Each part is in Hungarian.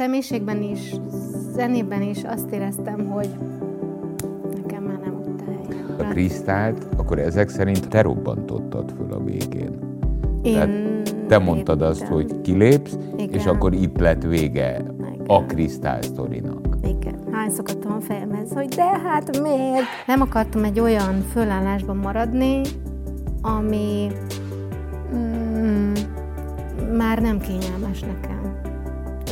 személyiségben is, zenében is azt éreztem, hogy nekem már nem ott a helyem. A Krisztált akkor ezek szerint te robbantottad föl a végén. Én Tehát te mondtad azt, léptem. hogy kilépsz, Igen. és akkor itt lett vége a Igen. Krisztál sztorinak. Igen. Hányszor kaptam a fejemhez, hogy de hát miért? Nem akartam egy olyan fölállásban maradni, ami mm, már nem kényelmes nekem.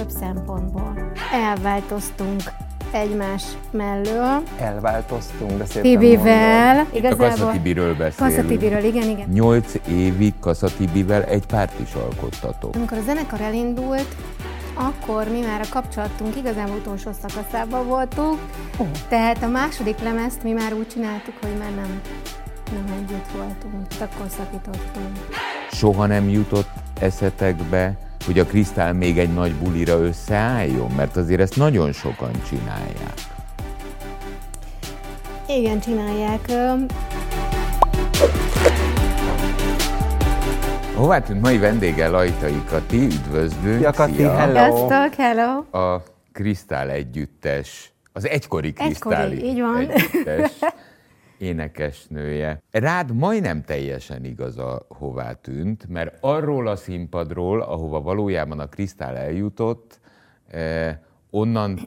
Több szempontból. Elváltoztunk egymás mellől. Elváltoztunk, de szépen. Tibivel. A Igazából. Kaszatibiről beszélünk. Kaszatibiről, igen, igen. Nyolc évig Kaszatibivel egy párt is alkottatok. Amikor a zenekar elindult, akkor mi már a kapcsolatunk igazából utolsó szakaszában voltunk, oh. tehát a második lemezt mi már úgy csináltuk, hogy már nem, nem együtt voltunk, akkor szakítottunk. Soha nem jutott eszetekbe, hogy a Krisztál még egy nagy bulira összeálljon? Mert azért ezt nagyon sokan csinálják. Igen, csinálják. Hová tűnt mai vendége Lajtai Kati? Üdvözlünk! Szia, Kati, szia. hello! Sziasztok, hello! A Krisztál együttes, az egykori Egykori, Krisztál így van. együttes énekesnője. Rád majdnem teljesen igaza hová tűnt, mert arról a színpadról, ahova valójában a Krisztál eljutott, eh, onnan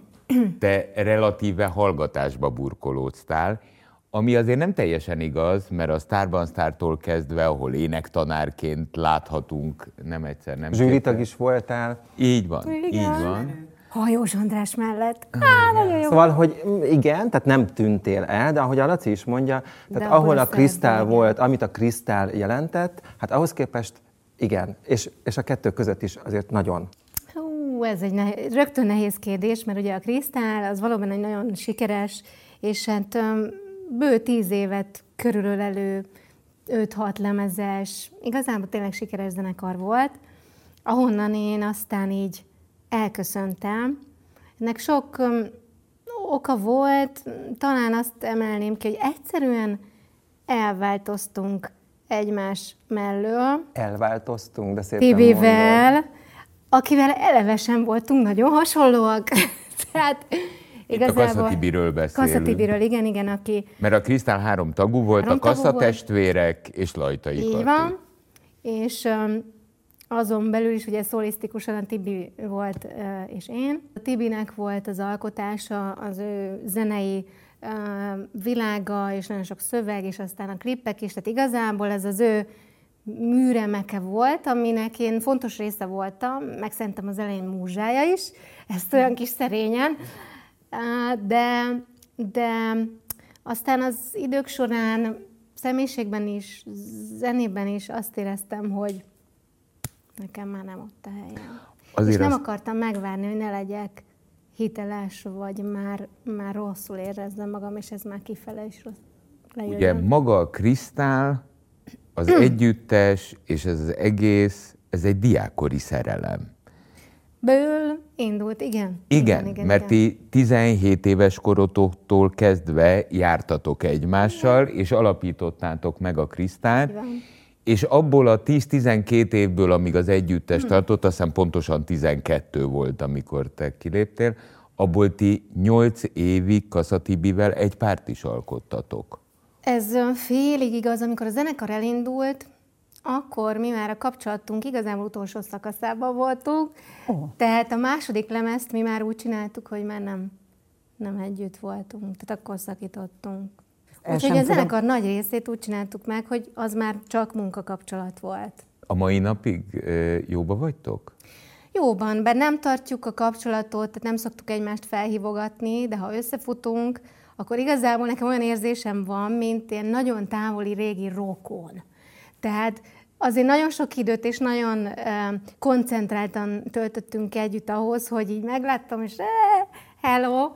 te relatíve hallgatásba burkolóztál, ami azért nem teljesen igaz, mert a Starban Startól kezdve, ahol énektanárként láthatunk, nem egyszer, nem Zsűritag is voltál. Így van, Igen. így van. Hajós András mellett. Á, nagyon jó. Szóval, hogy igen, tehát nem tűntél el, de ahogy a Laci is mondja, tehát abból ahol a szerepben, volt, amit a krisztál jelentett, hát ahhoz képest igen, és, és a kettő között is azért nagyon. Hú, ez egy nehéz, rögtön nehéz kérdés, mert ugye a Krisztál az valóban egy nagyon sikeres, és hát bő tíz évet körülölelő 5-6 lemezes, igazából tényleg sikeres zenekar volt, ahonnan én aztán így elköszöntem. Ennek sok öm, oka volt, talán azt emelném ki, hogy egyszerűen elváltoztunk egymás mellől, Elváltoztunk, de szépen. Tibivel, akivel eleve sem voltunk nagyon hasonlóak. Tehát Itt a Kassa Tibiről beszélünk. Kassa Tibiről, igen, igen, aki Mert a Krisztál három tagú volt, Három a volt. testvérek és Lajtai így Kati. van, és um, azon belül is ugye szolisztikusan a Tibi volt és én. A Tibinek volt az alkotása, az ő zenei világa, és nagyon sok szöveg, és aztán a klippek is, tehát igazából ez az ő műremeke volt, aminek én fontos része voltam, meg szerintem az elején múzsája is, ezt olyan kis szerényen, de, de aztán az idők során személyiségben is, zenében is azt éreztem, hogy nekem már nem ott a helyem. Azért és nem azt- akartam megvárni, hogy ne legyek hiteles, vagy már, már rosszul érezzem magam, és ez már kifele is rossz. Ugye lejöjjön. maga a Krisztál, az együttes és ez az egész, ez egy diákori szerelem. Ből indult, igen. Igen, igen mert ti 17 éves korotoktól kezdve jártatok egymással, és alapítottátok meg a Krisztált, Így van. És abból a 10-12 évből, amíg az együttes tartott, azt hiszem pontosan 12 volt, amikor te kiléptél, abból ti 8 évig Kaszatibivel egy párt is alkottatok. Ez félig igaz, amikor a zenekar elindult, akkor mi már a kapcsolatunk igazából utolsó szakaszában voltunk, oh. tehát a második lemezt mi már úgy csináltuk, hogy már nem, nem együtt voltunk, tehát akkor szakítottunk. Úgyhogy a zenekar nagy részét úgy csináltuk meg, hogy az már csak munkakapcsolat volt. A mai napig jóba vagytok? Jóban, bár nem tartjuk a kapcsolatot, tehát nem szoktuk egymást felhívogatni, de ha összefutunk, akkor igazából nekem olyan érzésem van, mint ilyen nagyon távoli régi rokon. Tehát azért nagyon sok időt és nagyon uh, koncentráltan töltöttünk együtt ahhoz, hogy így megláttam, és eh, hello,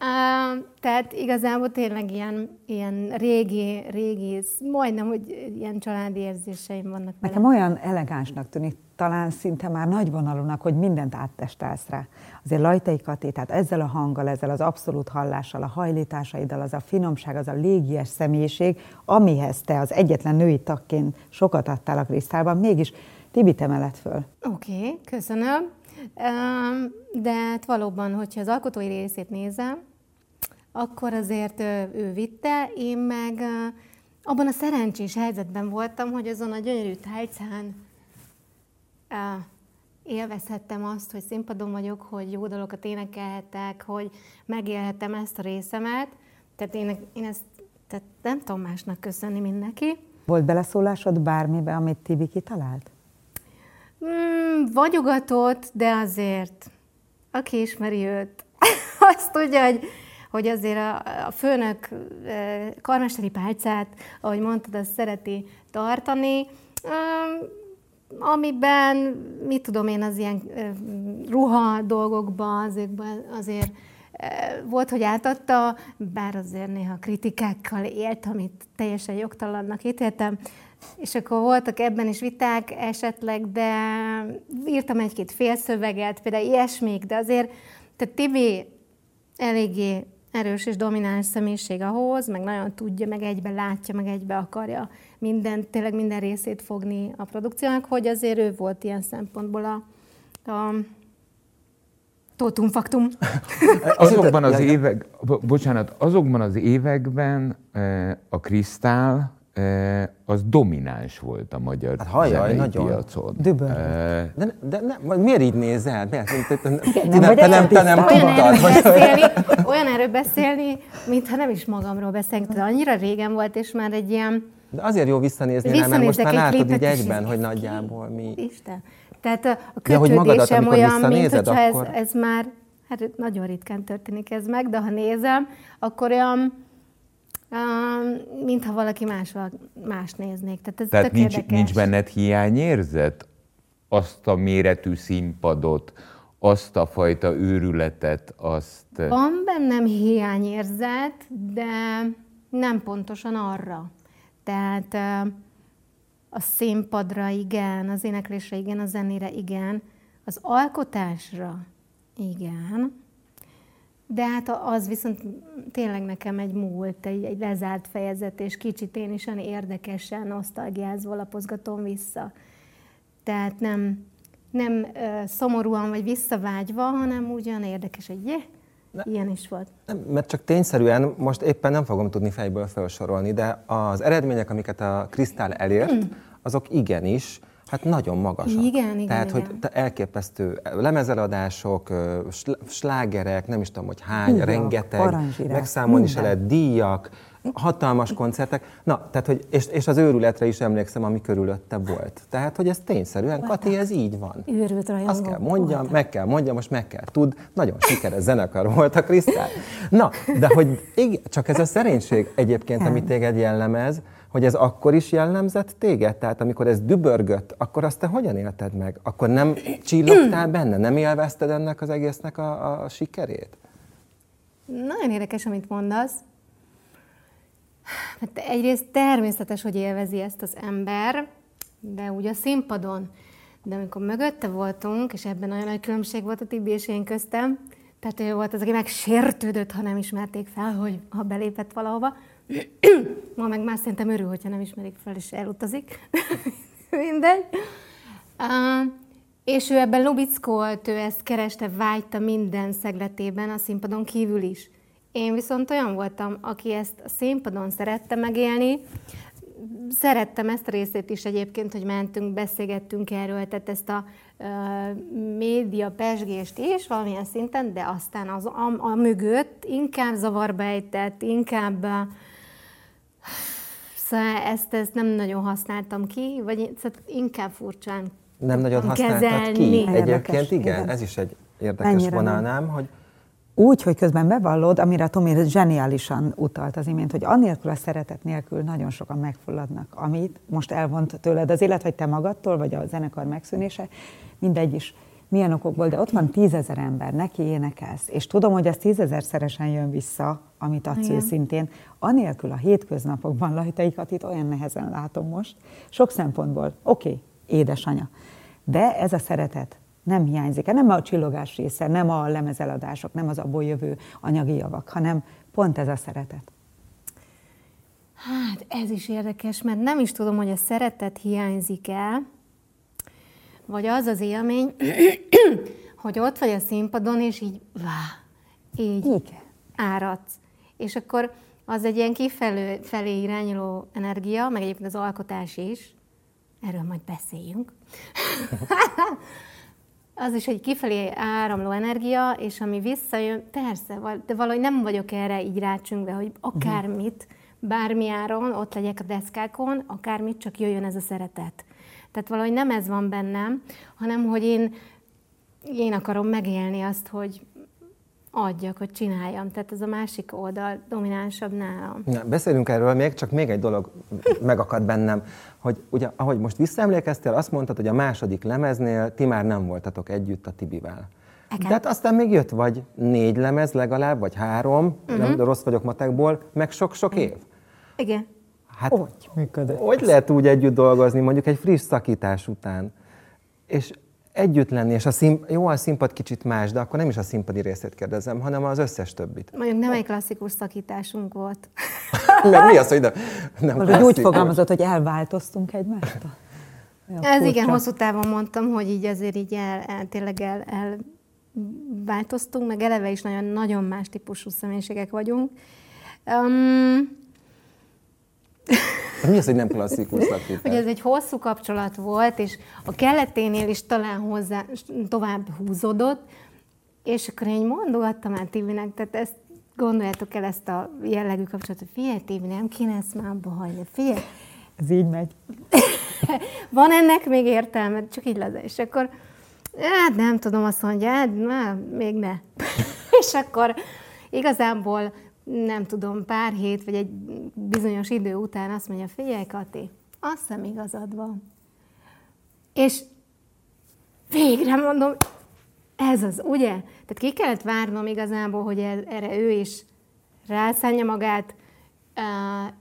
Uh, tehát igazából tényleg ilyen, ilyen régi, régi, majdnem, hogy ilyen családi érzéseim vannak vele. Nekem olyan elegánsnak tűnik, talán szinte már nagyvonalúnak, hogy mindent áttestelsz rá. Azért Lajtai Kati, tehát ezzel a hanggal, ezzel az abszolút hallással, a hajlításaiddal, az a finomság, az a légies személyiség, amihez te az egyetlen női tagként sokat adtál a Krisztálban, mégis Tibi te föl. Oké, okay, köszönöm. De hát valóban, hogyha az alkotói részét nézem, akkor azért ő vitte, én meg abban a szerencsés helyzetben voltam, hogy azon a gyönyörű tájcán élvezhettem azt, hogy színpadon vagyok, hogy jó dalokat énekelhetek, hogy megélhetem ezt a részemet. Tehát én, én ezt tehát nem tudom másnak köszönni, mint neki. Volt beleszólásod bármibe, amit Tibi kitalált? Mm, vagyogatott, de azért, aki ismeri őt, azt tudja, hogy, hogy azért a, a főnök karmesteri pálcát, ahogy mondtad, azt szereti tartani. Um, amiben, mit tudom én, az ilyen ruha dolgokban azért, azért volt, hogy átadta, bár azért néha kritikákkal élt, amit teljesen jogtalannak ítéltem, és akkor voltak ebben is viták esetleg, de írtam egy-két félszöveget, például ilyesmik, de azért, tehát Tibi eléggé erős és domináns személyiség ahhoz, meg nagyon tudja, meg egybe látja, meg egybe akarja minden, tényleg minden részét fogni a produkciónak, hogy azért ő volt ilyen szempontból a, a totum faktum. azokban az évek, bocsánat, azokban az években eh, a Krisztál eh, az domináns volt a magyar hát hajjaj, nagyon. piacon. Düböl. E... De, de ne, miért így nézel? Miért? Te, te, te, nem, te nem, te nem olyan tudtad? Erről beszélni, olyan erről beszélni, mintha nem is magamról beszélnék. Tehát annyira régen volt, és már egy ilyen... De azért jó visszanézni rá, mert most már látod így egyben, hogy nagyjából mi... Isten. Tehát a, a kötődésem ja, olyan, mint hogyha akkor... ez, ez már, hát nagyon ritkán történik ez meg, de ha nézem, akkor olyan, Um, mintha valaki más, más néznék. Tehát ez Tehát nincs, nincs benned hiányérzet? Azt a méretű színpadot, azt a fajta őrületet, azt... Van bennem hiányérzet, de nem pontosan arra. Tehát a színpadra igen, az éneklésre igen, a zenére igen, az alkotásra igen, de hát az viszont tényleg nekem egy múlt, egy, egy lezárt fejezet, és kicsit én is olyan érdekesen, nosztalgiázva lapozgatom vissza. Tehát nem, nem uh, szomorúan vagy visszavágyva, hanem ugyan érdekes, hogy yeah, ne, ilyen is volt. Nem, mert csak tényszerűen most éppen nem fogom tudni fejből felsorolni, de az eredmények, amiket a Krisztál elért, mm. azok igenis Hát nagyon magasak. Igen, igen, Tehát, igen. hogy elképesztő lemezeladások, slágerek, nem is tudom, hogy hány, díjak, rengeteg, megszámolni se lehet, díjak, hatalmas koncertek. Na, tehát, hogy, és, és az őrületre is emlékszem, ami körülötte volt. Tehát, hogy ez tényszerűen, Kati, ez így van. Őrült Azt kell mondjam, voltak. meg kell mondjam, most meg kell tud. Nagyon sikeres zenekar volt a Krisztál. Na, de hogy igen, csak ez a szerénység egyébként, amit téged jellemez, hogy ez akkor is jellemzett téged? Tehát amikor ez dübörgött, akkor azt te hogyan élted meg? Akkor nem csillogtál benne? Nem élvezted ennek az egésznek a, a sikerét? Nagyon érdekes, amit mondasz. Hát egyrészt természetes, hogy élvezi ezt az ember, de úgy a színpadon. De amikor mögötte voltunk, és ebben nagyon nagy különbség volt a Tibi és én köztem, tehát ő volt az, aki megsértődött, ha nem ismerték fel, hogy ha belépett valahova, Ma meg már szerintem örül, hogyha nem ismerik fel, és elutazik. Mindegy. Uh, és ő ebben lubickolt, ő ezt kereste, vágyta minden szegletében, a színpadon kívül is. Én viszont olyan voltam, aki ezt a színpadon szerette megélni, szerettem ezt a részét is egyébként, hogy mentünk, beszélgettünk erről, tehát ezt a uh, média pesgést is valamilyen szinten, de aztán az, a, a mögött inkább zavarba ejtett, inkább Szóval ezt, ezt nem nagyon használtam ki, vagy szóval inkább furcsán Nem nagyon használtad kezelni. ki? Egyébként igen, igen, ez is egy érdekes Mennyire vonalnám, hogy úgy, hogy közben bevallod, amire Tomi zseniálisan utalt az imént, hogy annélkül a szeretet nélkül nagyon sokan megfulladnak, amit most elvont tőled az élet, vagy te magadtól, vagy a zenekar megszűnése, mindegy is milyen okokból, de ott van tízezer ember, neki énekelsz, és tudom, hogy ez tízezerszeresen jön vissza, amit adsz Igen. őszintén, anélkül a hétköznapokban lajtaikat itt olyan nehezen látom most, sok szempontból, oké, okay, édesanya, de ez a szeretet nem hiányzik, nem a csillogás része, nem a lemezeladások, nem az abból jövő anyagi javak, hanem pont ez a szeretet. Hát ez is érdekes, mert nem is tudom, hogy a szeretet hiányzik el, vagy az az élmény, hogy ott vagy a színpadon, és így, vá, így Igen. áradsz. És akkor az egy ilyen kifelé felé irányuló energia, meg egyébként az alkotás is, erről majd beszéljünk. az is egy kifelé áramló energia, és ami visszajön, persze, de valahogy nem vagyok erre így rácsüngve, hogy akármit, bármi áron, ott legyek a deszkákon, akármit, csak jöjjön ez a szeretet. Tehát valahogy nem ez van bennem, hanem hogy én, én akarom megélni azt, hogy adjak, hogy csináljam. Tehát ez a másik oldal dominánsabb nálam. Na, beszélünk erről még, csak még egy dolog megakad bennem, hogy ugye, ahogy most visszaemlékeztél, azt mondtad, hogy a második lemeznél ti már nem voltatok együtt a Tibivel. Igen. De hát aztán még jött vagy négy lemez legalább, vagy három, uh-huh. nem, de rossz vagyok matekból, meg sok-sok év. Igen. Hát Hogy működött? hogy lehet úgy együtt dolgozni, mondjuk egy friss szakítás után, és együtt lenni, és a szín, jó, a színpad kicsit más, de akkor nem is a színpadi részét kérdezem, hanem az összes többit. Mondjuk nem egy klasszikus szakításunk volt. Mert mi az, hogy nem, nem Valahogy úgy fogalmazott, hogy elváltoztunk egymástól. Ez igen, hosszú távon mondtam, hogy így azért így el, el tényleg el, el változtunk, meg eleve is nagyon, nagyon más típusú személyiségek vagyunk. Um, Mi az, hogy nem klasszikus szakítás? hogy ez egy hosszú kapcsolat volt, és a kelleténél is talán hozzá tovább húzódott, és akkor én mondogattam el Tivinek, tehát ezt gondoljátok el ezt a jellegű kapcsolatot, figyelj Tivi, nem kéne ezt már abba hagyni, figyelj, Ez így megy. van ennek még értelme, csak így lesz. És akkor, hát nem tudom, azt mondja, hát na, még ne. és akkor igazából nem tudom, pár hét vagy egy bizonyos idő után azt mondja, figyelj Kati, azt hiszem igazad van. És végre mondom, ez az, ugye? Tehát ki kellett várnom igazából, hogy erre ő is rászánja magát,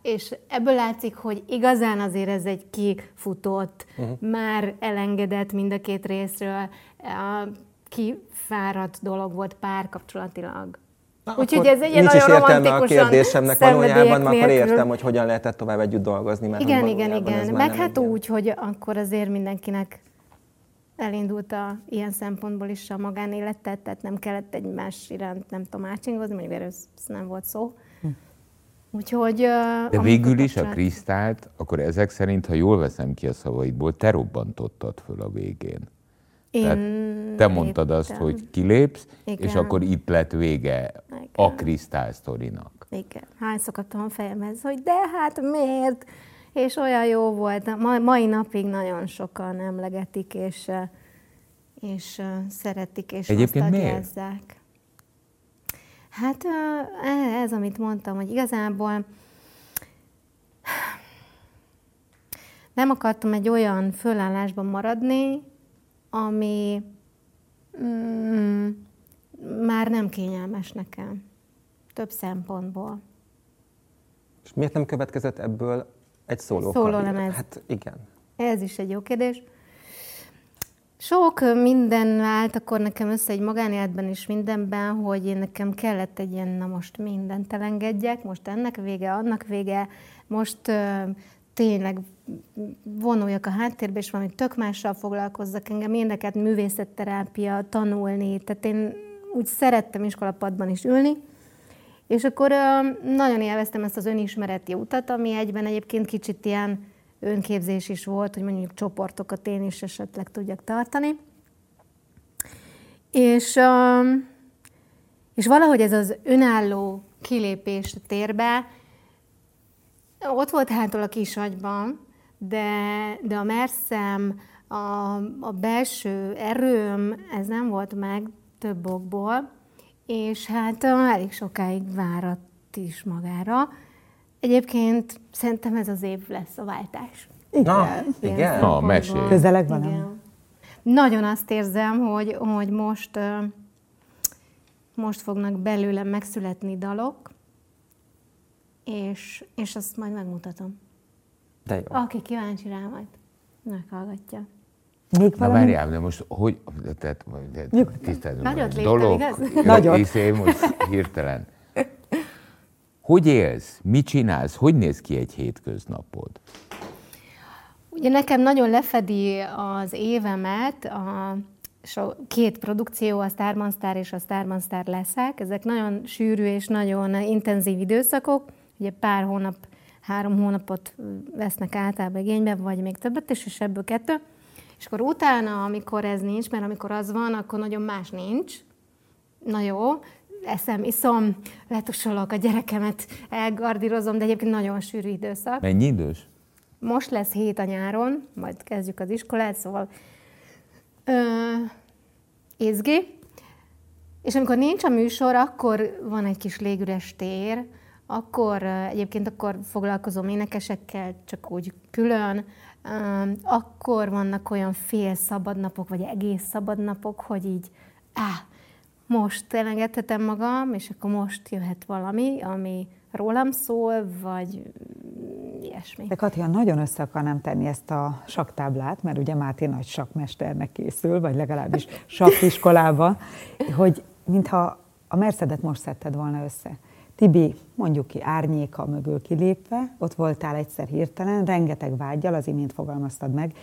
és ebből látszik, hogy igazán azért ez egy kifutott, uh-huh. már elengedett mind a két részről, kifáradt dolog volt párkapcsolatilag. Na, Úgyhogy ez egy ilyen nagyon értelme a romantikusan kérdésemnek valójában, mert akkor értem, hogy hogyan lehetett tovább együtt dolgozni. Mert Igen, igen, igen. Meg hát ilyen- úgy, hogy akkor azért mindenkinek elindult a, ilyen szempontból is a magánéletet, tehát nem kellett egymás iránt, nem tudom, átcsingozni, mondjuk erről ez nem volt szó. Úgyhogy... ö, De végül is a Krisztált, akkor ezek szerint, ha jól veszem ki a szavaidból, te robbantottad föl a végén. Tehát Én te mondtad azt, léptem. hogy kilépsz, Igen. és akkor itt lett vége Igen. a Krisztál sztorinak. Igen. Hányszor kaptam a fejemhez, hogy de hát miért? És olyan jó volt. Ma, mai napig nagyon sokan emlegetik, és, és szeretik, és Egyébként azt miért? Hát eh, ez, amit mondtam, hogy igazából nem akartam egy olyan fölállásban maradni, ami mm, már nem kényelmes nekem. Több szempontból. És miért nem következett ebből egy szóló Szólólemez. Hát igen. Ez is egy jó kérdés. Sok minden állt akkor nekem össze egy magánéletben is mindenben, hogy én nekem kellett egy ilyen, na most mindent elengedjek, most ennek vége, annak vége, most tényleg vonuljak a háttérbe, és valami tök mással foglalkozzak. Engem érdekelt művészetterápia, tanulni, tehát én úgy szerettem iskolapadban is ülni, és akkor nagyon élveztem ezt az önismereti utat, ami egyben egyébként kicsit ilyen önképzés is volt, hogy mondjuk csoportokat én is esetleg tudjak tartani. És, és valahogy ez az önálló kilépés a térbe, ott volt hátul a kisagyban, de, de a merszem, a, a belső erőm, ez nem volt meg több okból, és hát elég sokáig várat is magára. Egyébként szerintem ez az év lesz a váltás. Na, Ilyen igen. Na, mesélj. Közeleg van? Igen. Nagyon azt érzem, hogy, hogy most, most fognak belőlem megszületni dalok, és, és azt majd megmutatom. De jó. Aki kíváncsi rá, majd meghallgatja. Még Na valami? várjál, de most hogy, tehát, tisztázom, Nagyot léptem, dolog? Nagyot. Izé, most hirtelen. Hogy élsz? Mit csinálsz? Hogy néz ki egy hétköznapod? Ugye nekem nagyon lefedi az évemet a so, két produkció, a Starman Star és a Starman Star leszek. Ezek nagyon sűrű és nagyon intenzív időszakok, ugye pár hónap, három hónapot vesznek általában igénybe, vagy még többet, és, és ebből kettő. És akkor utána, amikor ez nincs, mert amikor az van, akkor nagyon más nincs. Na jó, eszem, iszom, letusolok a gyerekemet, elgardírozom, de egyébként nagyon sűrű időszak. Mennyi idős? Most lesz hét a nyáron, majd kezdjük az iskolát, szóval ö, izgi. És amikor nincs a műsor, akkor van egy kis légüres tér, akkor egyébként akkor foglalkozom énekesekkel, csak úgy külön, akkor vannak olyan fél szabadnapok, vagy egész szabadnapok, hogy így, áh, most elengedhetem magam, és akkor most jöhet valami, ami rólam szól, vagy ilyesmi. De Katia, nagyon össze akarnám tenni ezt a saktáblát, mert ugye Máté nagy sakmesternek készül, vagy legalábbis sakkiskolába, hogy mintha a Mercedet most szedted volna össze. Tibi, mondjuk ki, árnyéka mögül kilépve, ott voltál egyszer hirtelen, rengeteg vágyal, az imént fogalmaztad meg,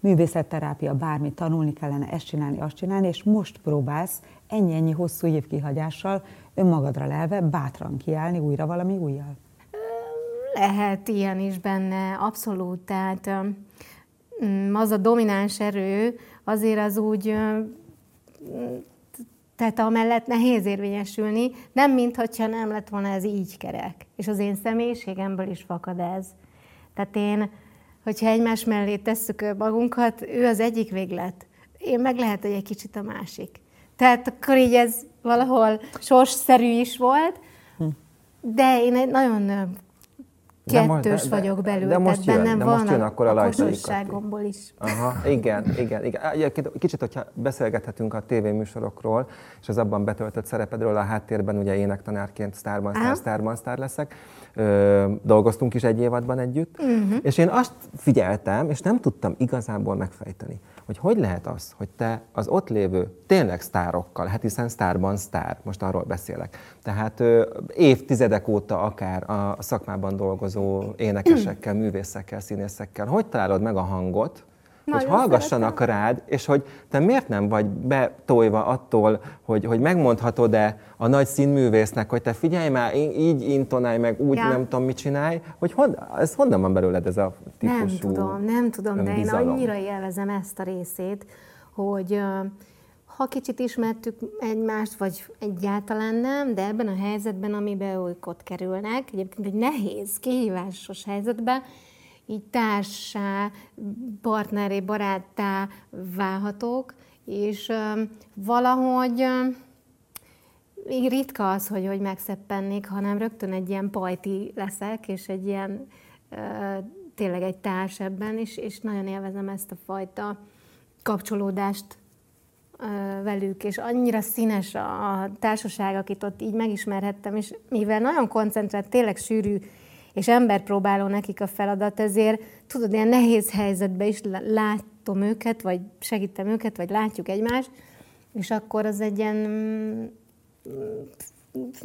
művészetterápia, bármi, tanulni kellene, ezt csinálni, azt csinálni, és most próbálsz ennyi-ennyi hosszú év kihagyással önmagadra lelve bátran kiállni újra valami újjal. Lehet ilyen is benne, abszolút. Tehát mm, az a domináns erő azért az úgy tehát amellett nehéz érvényesülni, nem mintha nem lett volna ez így kerek. És az én személyiségemből is fakad ez. Tehát én, hogyha egymás mellé tesszük magunkat, ő az egyik véglet, én meg lehet, hogy egy kicsit a másik. Tehát akkor így ez valahol sorsszerű is volt, hm. de én egy nagyon kettős de, de, vagyok belül, de most tehát jön, bennem de most jön akkor a, a lajtaikagomból is. Aha, igen, igen, igen. Kicsit, hogyha beszélgethetünk a tévéműsorokról, és az abban betöltött szerepedről a háttérben, ugye énektanárként Starban Star, Starban Star leszek, ö, dolgoztunk is egy évadban együtt, uh-huh. és én azt figyeltem, és nem tudtam igazából megfejteni, hogy hogy lehet az, hogy te az ott lévő tényleg sztárokkal, hát hiszen sztárban sztár, most arról beszélek, tehát ö, évtizedek óta akár a szakmában dolgozó énekesekkel, művészekkel, színészekkel, hogy találod meg a hangot, nagyon hogy hallgassanak szeretem. rád, és hogy te miért nem vagy betolva attól, hogy, hogy megmondhatod-e a nagy színművésznek, hogy te figyelj már, így intonálj meg, úgy ja. nem tudom, mit csinálj, hogy hon, ez honnan van belőled ez a típusú Nem tudom, nem tudom, de én annyira élvezem ezt a részét, hogy ha kicsit ismertük egymást, vagy egyáltalán nem, de ebben a helyzetben, amiben ők ott kerülnek, egyébként egy nehéz, kihívásos helyzetben, így társá, partneré, baráttá válhatok, és valahogy még ritka az, hogy, hogy megszeppennék, hanem rögtön egy ilyen pajti leszek, és egy ilyen tényleg egy társ ebben, és, és nagyon élvezem ezt a fajta kapcsolódást velük, és annyira színes a társaság, akit ott így megismerhettem, és mivel nagyon koncentrált, tényleg sűrű és ember próbáló nekik a feladat, ezért tudod, ilyen nehéz helyzetben is látom őket, vagy segítem őket, vagy látjuk egymást, és akkor az egy ilyen mm,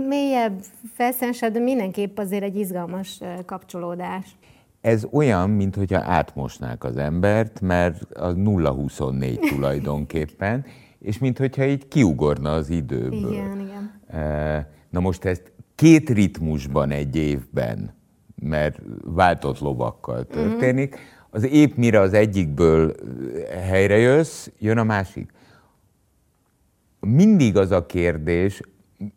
mélyebb, felszínesebb, de mindenképp azért egy izgalmas kapcsolódás. Ez olyan, mintha átmosnák az embert, mert a 0-24 tulajdonképpen, és mintha így kiugorna az időből. Igen, igen. Na most ezt két ritmusban egy évben mert váltott lovakkal történik. Az épp mire az egyikből helyre jössz, jön a másik. Mindig az a kérdés,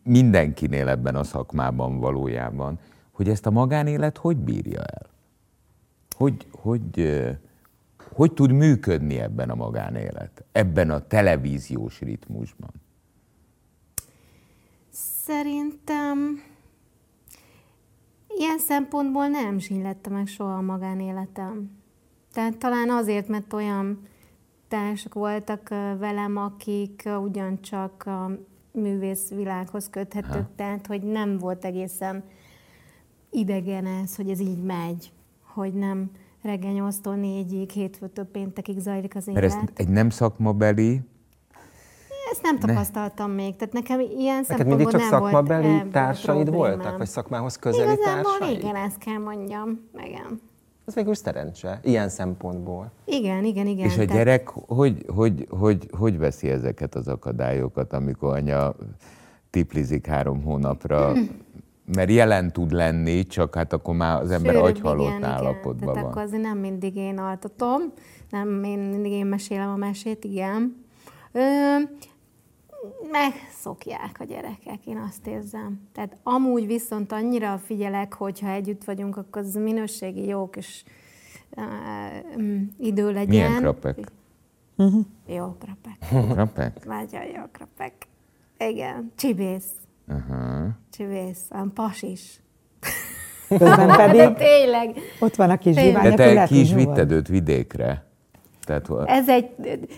mindenkinél ebben a szakmában valójában, hogy ezt a magánélet hogy bírja el? Hogy, hogy, hogy tud működni ebben a magánélet, ebben a televíziós ritmusban? Szerintem Ilyen szempontból nem zsillette meg soha a magánéletem. Tehát talán azért, mert olyan társak voltak velem, akik ugyancsak a művész világhoz köthetők, ha. tehát hogy nem volt egészen idegen ez, hogy ez így megy, hogy nem reggel 8-tól 4-ig, hétfőtől péntekig zajlik az élet. Mert ezt egy nem szakmabeli nem tapasztaltam ne. még, tehát nekem ilyen Neked szempontból mindig csak szakmabeli társaid problémám. voltak, vagy szakmához közeli Igazából társaid? igen, ezt kell mondjam, igen. Ez végül szerencse, ilyen szempontból. Igen, igen, igen. És a Tehát- gyerek hogy, hogy, hogy, hogy veszi ezeket az akadályokat, amikor anya tiplizik három hónapra, mert jelen tud lenni, csak hát akkor már az ember Sűrűbb, agyhalott igen, igen. állapotban Tehát van. akkor azért nem mindig én altatom, nem én, mindig én mesélem a mesét, igen. Ö, megszokják a gyerekek, én azt érzem. Tehát amúgy viszont annyira figyelek, hogyha együtt vagyunk, akkor az minőségi jó kis uh, um, idő legyen. Milyen krapek? Jó krapek. Krapek? Nagyon jó krapek. Igen, csibész. Aha. Csibész, olyan pasis. Közben De pedig tényleg. ott van a kis zsivány, De te ki is vitted őt vidékre? Tehát, Ez egy,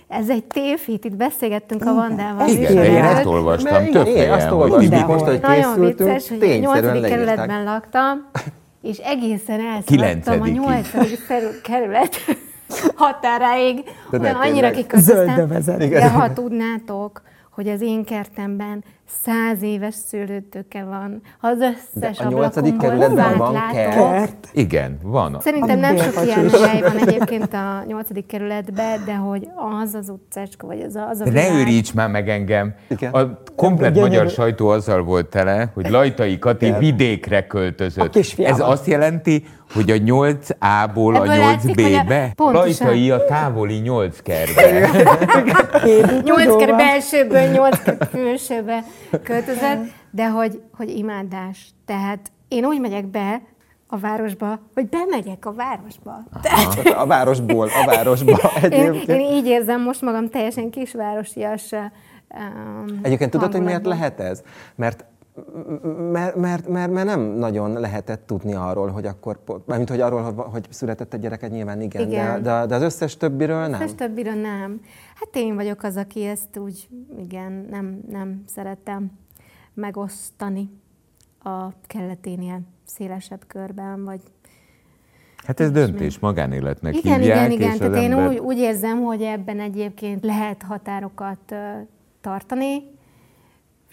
ez egy tévhit, itt beszélgettünk a Vandával. igen, igen, de én igen. ezt olvastam Mert több igen, én azt helyen, hogy olvastam most, hogy Nagyon készültünk, vicces, hogy a tényszerűen 8. leírták. kerületben laktam, és egészen elszaladtam a. 8. kerület határáig. De Olyan annyira. Zöldövezet. De ha tudnátok, hogy az én kertemben száz éves szőlőtőke van, ha az összes De a nyolcadik kerületben van látok, kert? Kert. Igen, van. Szerintem nem sok ilyen hely van egyébként a nyolcadik kerületben, de hogy az az utcácska, vagy az a, az a ne őríts már meg engem. Igen. A komplet magyar sajtó azzal volt tele, hogy Lajtai Kati Igen. vidékre költözött. Ez azt jelenti, hogy a 8A-ból a Ebből látszik, hogy a- 8B-be? pontosan. Lajtai a távoli 8 kerbe. Két Nyolc utazóval. ker belsőből, nyolc ker külsőbe költözött, de hogy, hogy imádás. Tehát én úgy megyek be a városba, hogy bemegyek a városba. Tehát A városból, a városba én, egyébként. én így érzem most magam teljesen kisvárosias um, Egyébként tudod, hogy miért lehet ez? Mert mert, mert, mert, mert nem nagyon lehetett tudni arról, hogy akkor, mármint hogy arról, hogy- született egy gyereket, nyilván igen, Igen. De, de, de az összes többiről nem. Összes többire nem. Hát én vagyok az, aki ezt úgy, igen, nem, nem szeretem megosztani a kelleténél szélesebb körben, vagy Hát ez döntés, magánéletnek Igen, hívják, igen, igen. és Tehát az én ember... úgy, úgy érzem, hogy ebben egyébként lehet határokat tartani.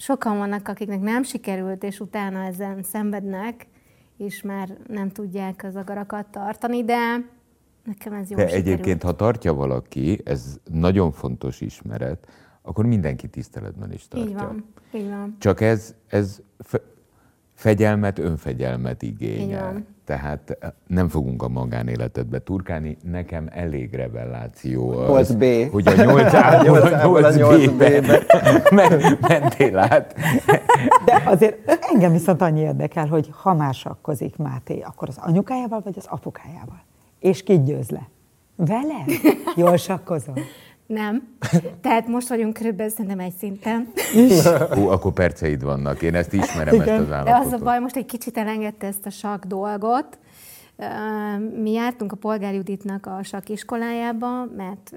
Sokan vannak, akiknek nem sikerült, és utána ezen szenvednek, és már nem tudják az agarakat tartani, de nekem ez jó De sikerült. egyébként, ha tartja valaki, ez nagyon fontos ismeret, akkor mindenki tiszteletben is tartja. Így van, így van. Csak ez, ez fegyelmet, önfegyelmet igényel. Tehát eh, nem fogunk a magánéletedbe turkálni, nekem elég reveláció az, 8B. hogy a 8A-ból a 8A-ból a 8B-be men- mentél át. De azért engem viszont annyi érdekel, hogy ha már sakkozik Máté, akkor az anyukájával vagy az apukájával? És ki győz le? Vele? Jól sakkozol? Nem. Tehát most vagyunk körülbelül szerintem egy szinten. Hú, akkor perceid vannak, én ezt ismerem, Igen. ezt az De az állapotot. a baj, most egy kicsit elengedte ezt a sak dolgot. Mi jártunk a Polgár Juditnak a sak iskolájába, mert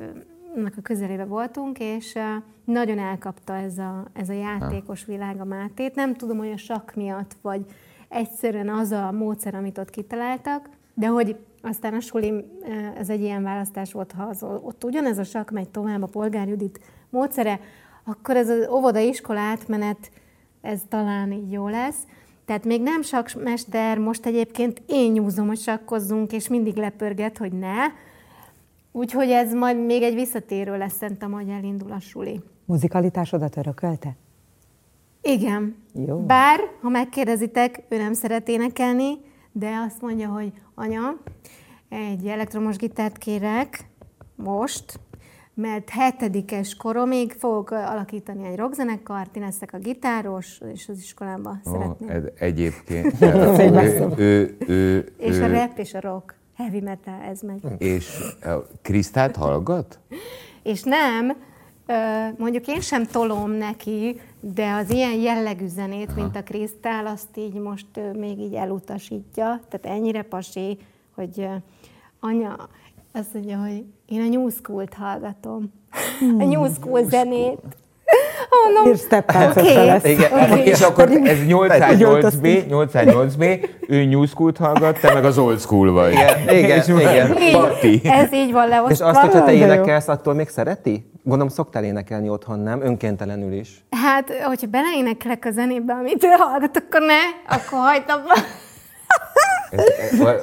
annak a közelébe voltunk, és nagyon elkapta ez a, ez a játékos világ a Mátét. Nem tudom, hogy a sak miatt, vagy egyszerűen az a módszer, amit ott kitaláltak, de hogy aztán a sulim, ö, ez egy ilyen választás volt, ha az, ott ugyanez a sak megy tovább a Polgár Judit módszere, akkor ez az óvoda-iskola átmenet ez talán így jó lesz. Tehát még nem sakmester, most egyébként én nyúzom, hogy sakkozzunk, és mindig lepörget, hogy ne. Úgyhogy ez majd még egy visszatérő lesz, szerintem, hogy elindul a suli. Muzikalitásodat örökölte? Igen. Jó. Bár, ha megkérdezitek, ő nem szeret énekelni, de azt mondja, hogy anya, egy elektromos gitárt kérek most, mert hetedikes koromig fogok alakítani egy rockzenekart, én leszek a gitáros, és az iskolában Ó, szeretném. ez egyébként ő, ő, ő, És ő, a rap és a rock, heavy metal, ez megy. és Krisztát hallgat? És nem, mondjuk én sem tolom neki, de az ilyen jellegű zenét, mint a Krisztál, azt így most még így elutasítja. Tehát ennyire pasi, hogy anya azt mondja, hogy én a New School-t hallgatom. A New School zenét. Mondom, És steppelces oké, lesz. Igen. oké. És akkor ez 808B, Úgy 808B, ő New School-t hallgat, te meg az Old School vagy. Igen, igen, És ez így van És leosztva. azt, hogyha te énekelsz, attól még szereti? Gondolom szoktál énekelni otthon, nem? Önkéntelenül is. Hát, hogyha beleénekelek a zenébe, amit ő hallgat, akkor ne, akkor hagyd abba.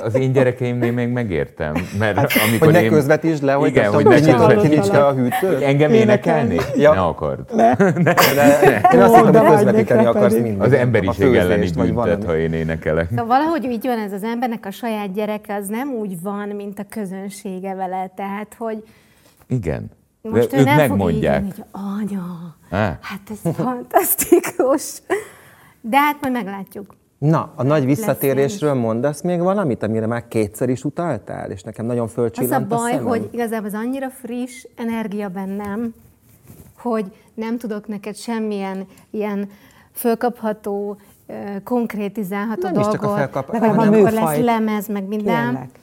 Az én gyerekeimnél még megértem. Mert amikor Hogy ne én... közvetítsd le, hogy Igen, hogy ne közvetítsd le. a hűtőt. Engem énekelni? Ja. Ne akard. De én azt de hogy közvetíteni akarsz mindent. Az emberiség elleni vagy büntet, ha én énekelek. Szóval valahogy így van ez az embernek a saját gyereke, az nem úgy van, mint a közönsége vele. Tehát, hogy Igen. De most ő ők nem megmondják. fog így, hogy anya, hát ez fantasztikus. De hát majd meglátjuk. Na, a nagy visszatérésről mondasz még valamit, amire már kétszer is utaltál, és nekem nagyon Az a fölcsillant a, baj, szemem? hogy igazából az annyira friss energia bennem, hogy nem tudok neked semmilyen ilyen fölkapható, konkrétizálható Nem is csak a dolgot, felkap- hanem a amikor lesz lemez, meg minden. Kérlek.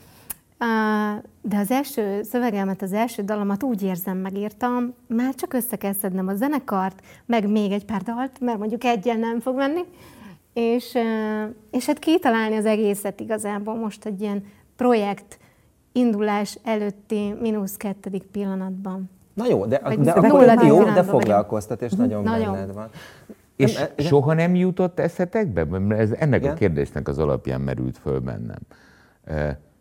De az első szövegelmet, az első dalomat úgy érzem, megírtam, már csak össze kell szednem a zenekart, meg még egy pár dalt, mert mondjuk egyen nem fog menni, és, és hát kitalálni az egészet igazából most egy ilyen projekt indulás előtti mínusz kettedik pillanatban. Na jó, de, Vagy de nulla akkor jó, de foglalkoztat, és nagyon, Nagyon. benned van. És Nem, e- soha nem jutott eszetekbe? Mert ez ennek Igen? a kérdésnek az alapján merült föl bennem.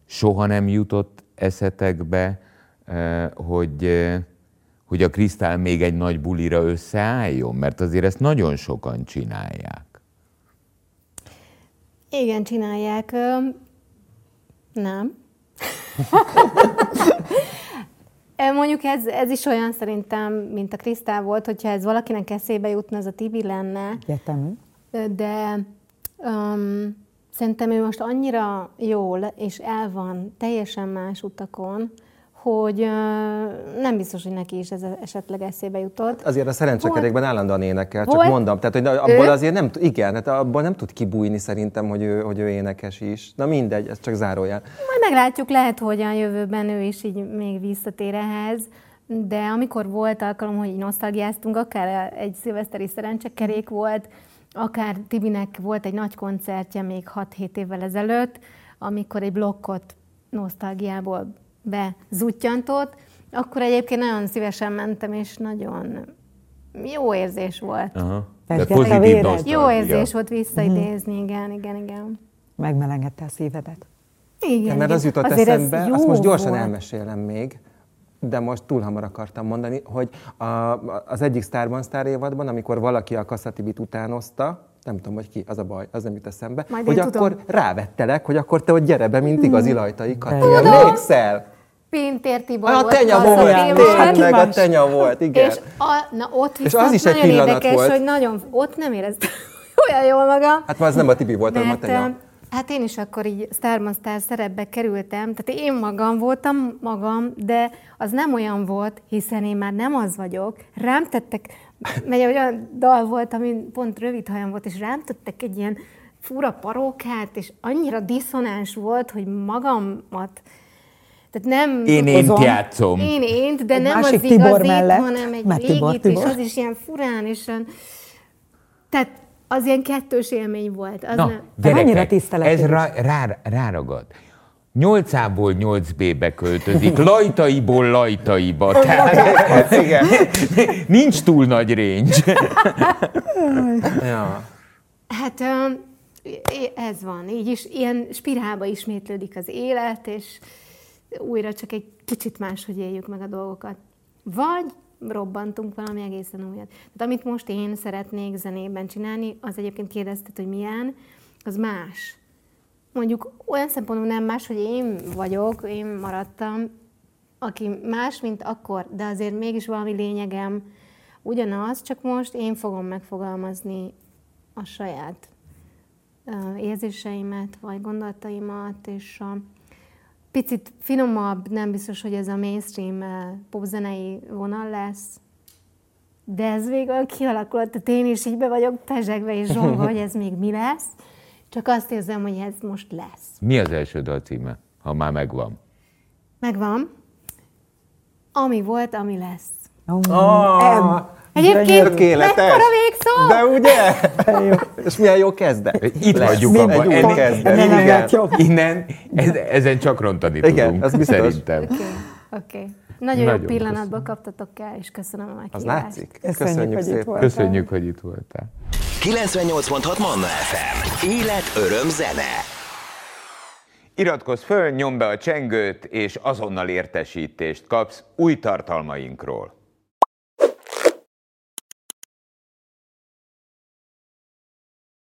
Soha nem jutott eszetekbe, hogy, hogy a Krisztál még egy nagy bulira összeálljon? Mert azért ezt nagyon sokan csinálják. Igen, csinálják. Nem. Mondjuk ez, ez is olyan szerintem, mint a Krisztál volt, hogyha ez valakinek eszébe jutna, az a Tibi lenne, Egyetemű. de um, szerintem ő most annyira jól és el van teljesen más utakon, hogy nem biztos, hogy neki is ez esetleg eszébe jutott. Azért a szerencsekerékben állandóan énekel, csak Volt- mondom. Tehát, hogy abból Ő? azért nem, igen, hát abból nem tud kibújni szerintem, hogy ő, hogy ő énekes is. Na mindegy, ez csak zárójel. Majd meglátjuk, lehet, hogy a jövőben ő is így még visszatér ehhez, de amikor volt alkalom, hogy nosztalgiáztunk, akár egy szilveszteri szerencsekerék volt, akár Tibinek volt egy nagy koncertje még 6-7 évvel ezelőtt, amikor egy blokkot nosztalgiából bezutyantott, akkor egyébként nagyon szívesen mentem, és nagyon jó érzés volt. Aha. A pozitív. Jó érzés volt visszaidézni, igen, igen, igen. Megmelengedte a szívedet. Igen, Mert igen. az jutott Azért ez eszembe, jó azt most gyorsan volt. elmesélem még, de most túl hamar akartam mondani, hogy a, az egyik Starban Star évadban, amikor valaki a Kasszatibit utánozta, nem tudom, hogy ki, az a baj, az nem jut eszembe, Majd hogy akkor tudom. rávettelek, hogy akkor te ott gyere be, mint igazi lajtai Kati. Tudom. Emlékszel? Pintér Tibor A volt tenya Kassza volt, Tibor. tényleg a más? tenya volt, igen. És a, na ott És az is egy nagyon érdekes, volt. hogy nagyon, ott nem éreztem olyan jól magam. Hát már az nem a Tibi volt, hanem a tenya. Hát én is akkor így Starman Star szerepbe kerültem, tehát én magam voltam magam, de az nem olyan volt, hiszen én már nem az vagyok. Rám tettek, mert egy olyan dal volt, ami pont rövid hajam volt, és rám tettek egy ilyen fura parókát, és annyira diszonáns volt, hogy magamat, tehát nem... Én Hozom. játszom. Én ént, de Egy nem másik az Tibor igazit, mellett. hanem egy Mert Tibor, régit, és Tibor. az is ilyen furán, és olyan... Tehát az ilyen kettős élmény volt. Az Na, nem... mennyire gyerekek, tisztelet ez téged? rá, rá, ráragad. 8-ából 8B-be költözik, lajtaiból lajtaiba. Tehát Igen. nincs túl nagy range. Ja. Hát ez van, így is ilyen spirálba ismétlődik az élet, és újra csak egy kicsit máshogy éljük meg a dolgokat. Vagy robbantunk valami egészen újat. Tehát amit most én szeretnék zenében csinálni, az egyébként kérdezted, hogy milyen, az más. Mondjuk olyan szempontból nem más, hogy én vagyok, én maradtam, aki más, mint akkor, de azért mégis valami lényegem ugyanaz, csak most én fogom megfogalmazni a saját érzéseimet, vagy gondolataimat, és a picit finomabb, nem biztos, hogy ez a mainstream ö, popzenei vonal lesz, de ez végül kialakult, tehát én is így be vagyok pezsegve és zsongva, hogy ez még mi lesz, csak azt érzem, hogy ez most lesz. Mi az első dal címe, ha már megvan? Megvan. Ami volt, ami lesz. Ah, Egyébként tökéletes. mekkora végszó? De ugye? És milyen jó kezdet. Itt Lesz. hagyjuk Egy abba. új. Nem Igen. lehet jobb. Innen ez, ezen csak rontani Igen, tudunk, az biztos. szerintem. Oké, oké. Nagyon, Nagyon jó pillanatban kaptatok el, és köszönöm a Az meghívást. látszik. Köszönjük, hogy itt szépen. voltál. Köszönjük, hogy itt voltál. 98.6 Manna FM. Élet, öröm, zene. Iratkozz föl, nyomd be a csengőt, és azonnal értesítést kapsz új tartalmainkról.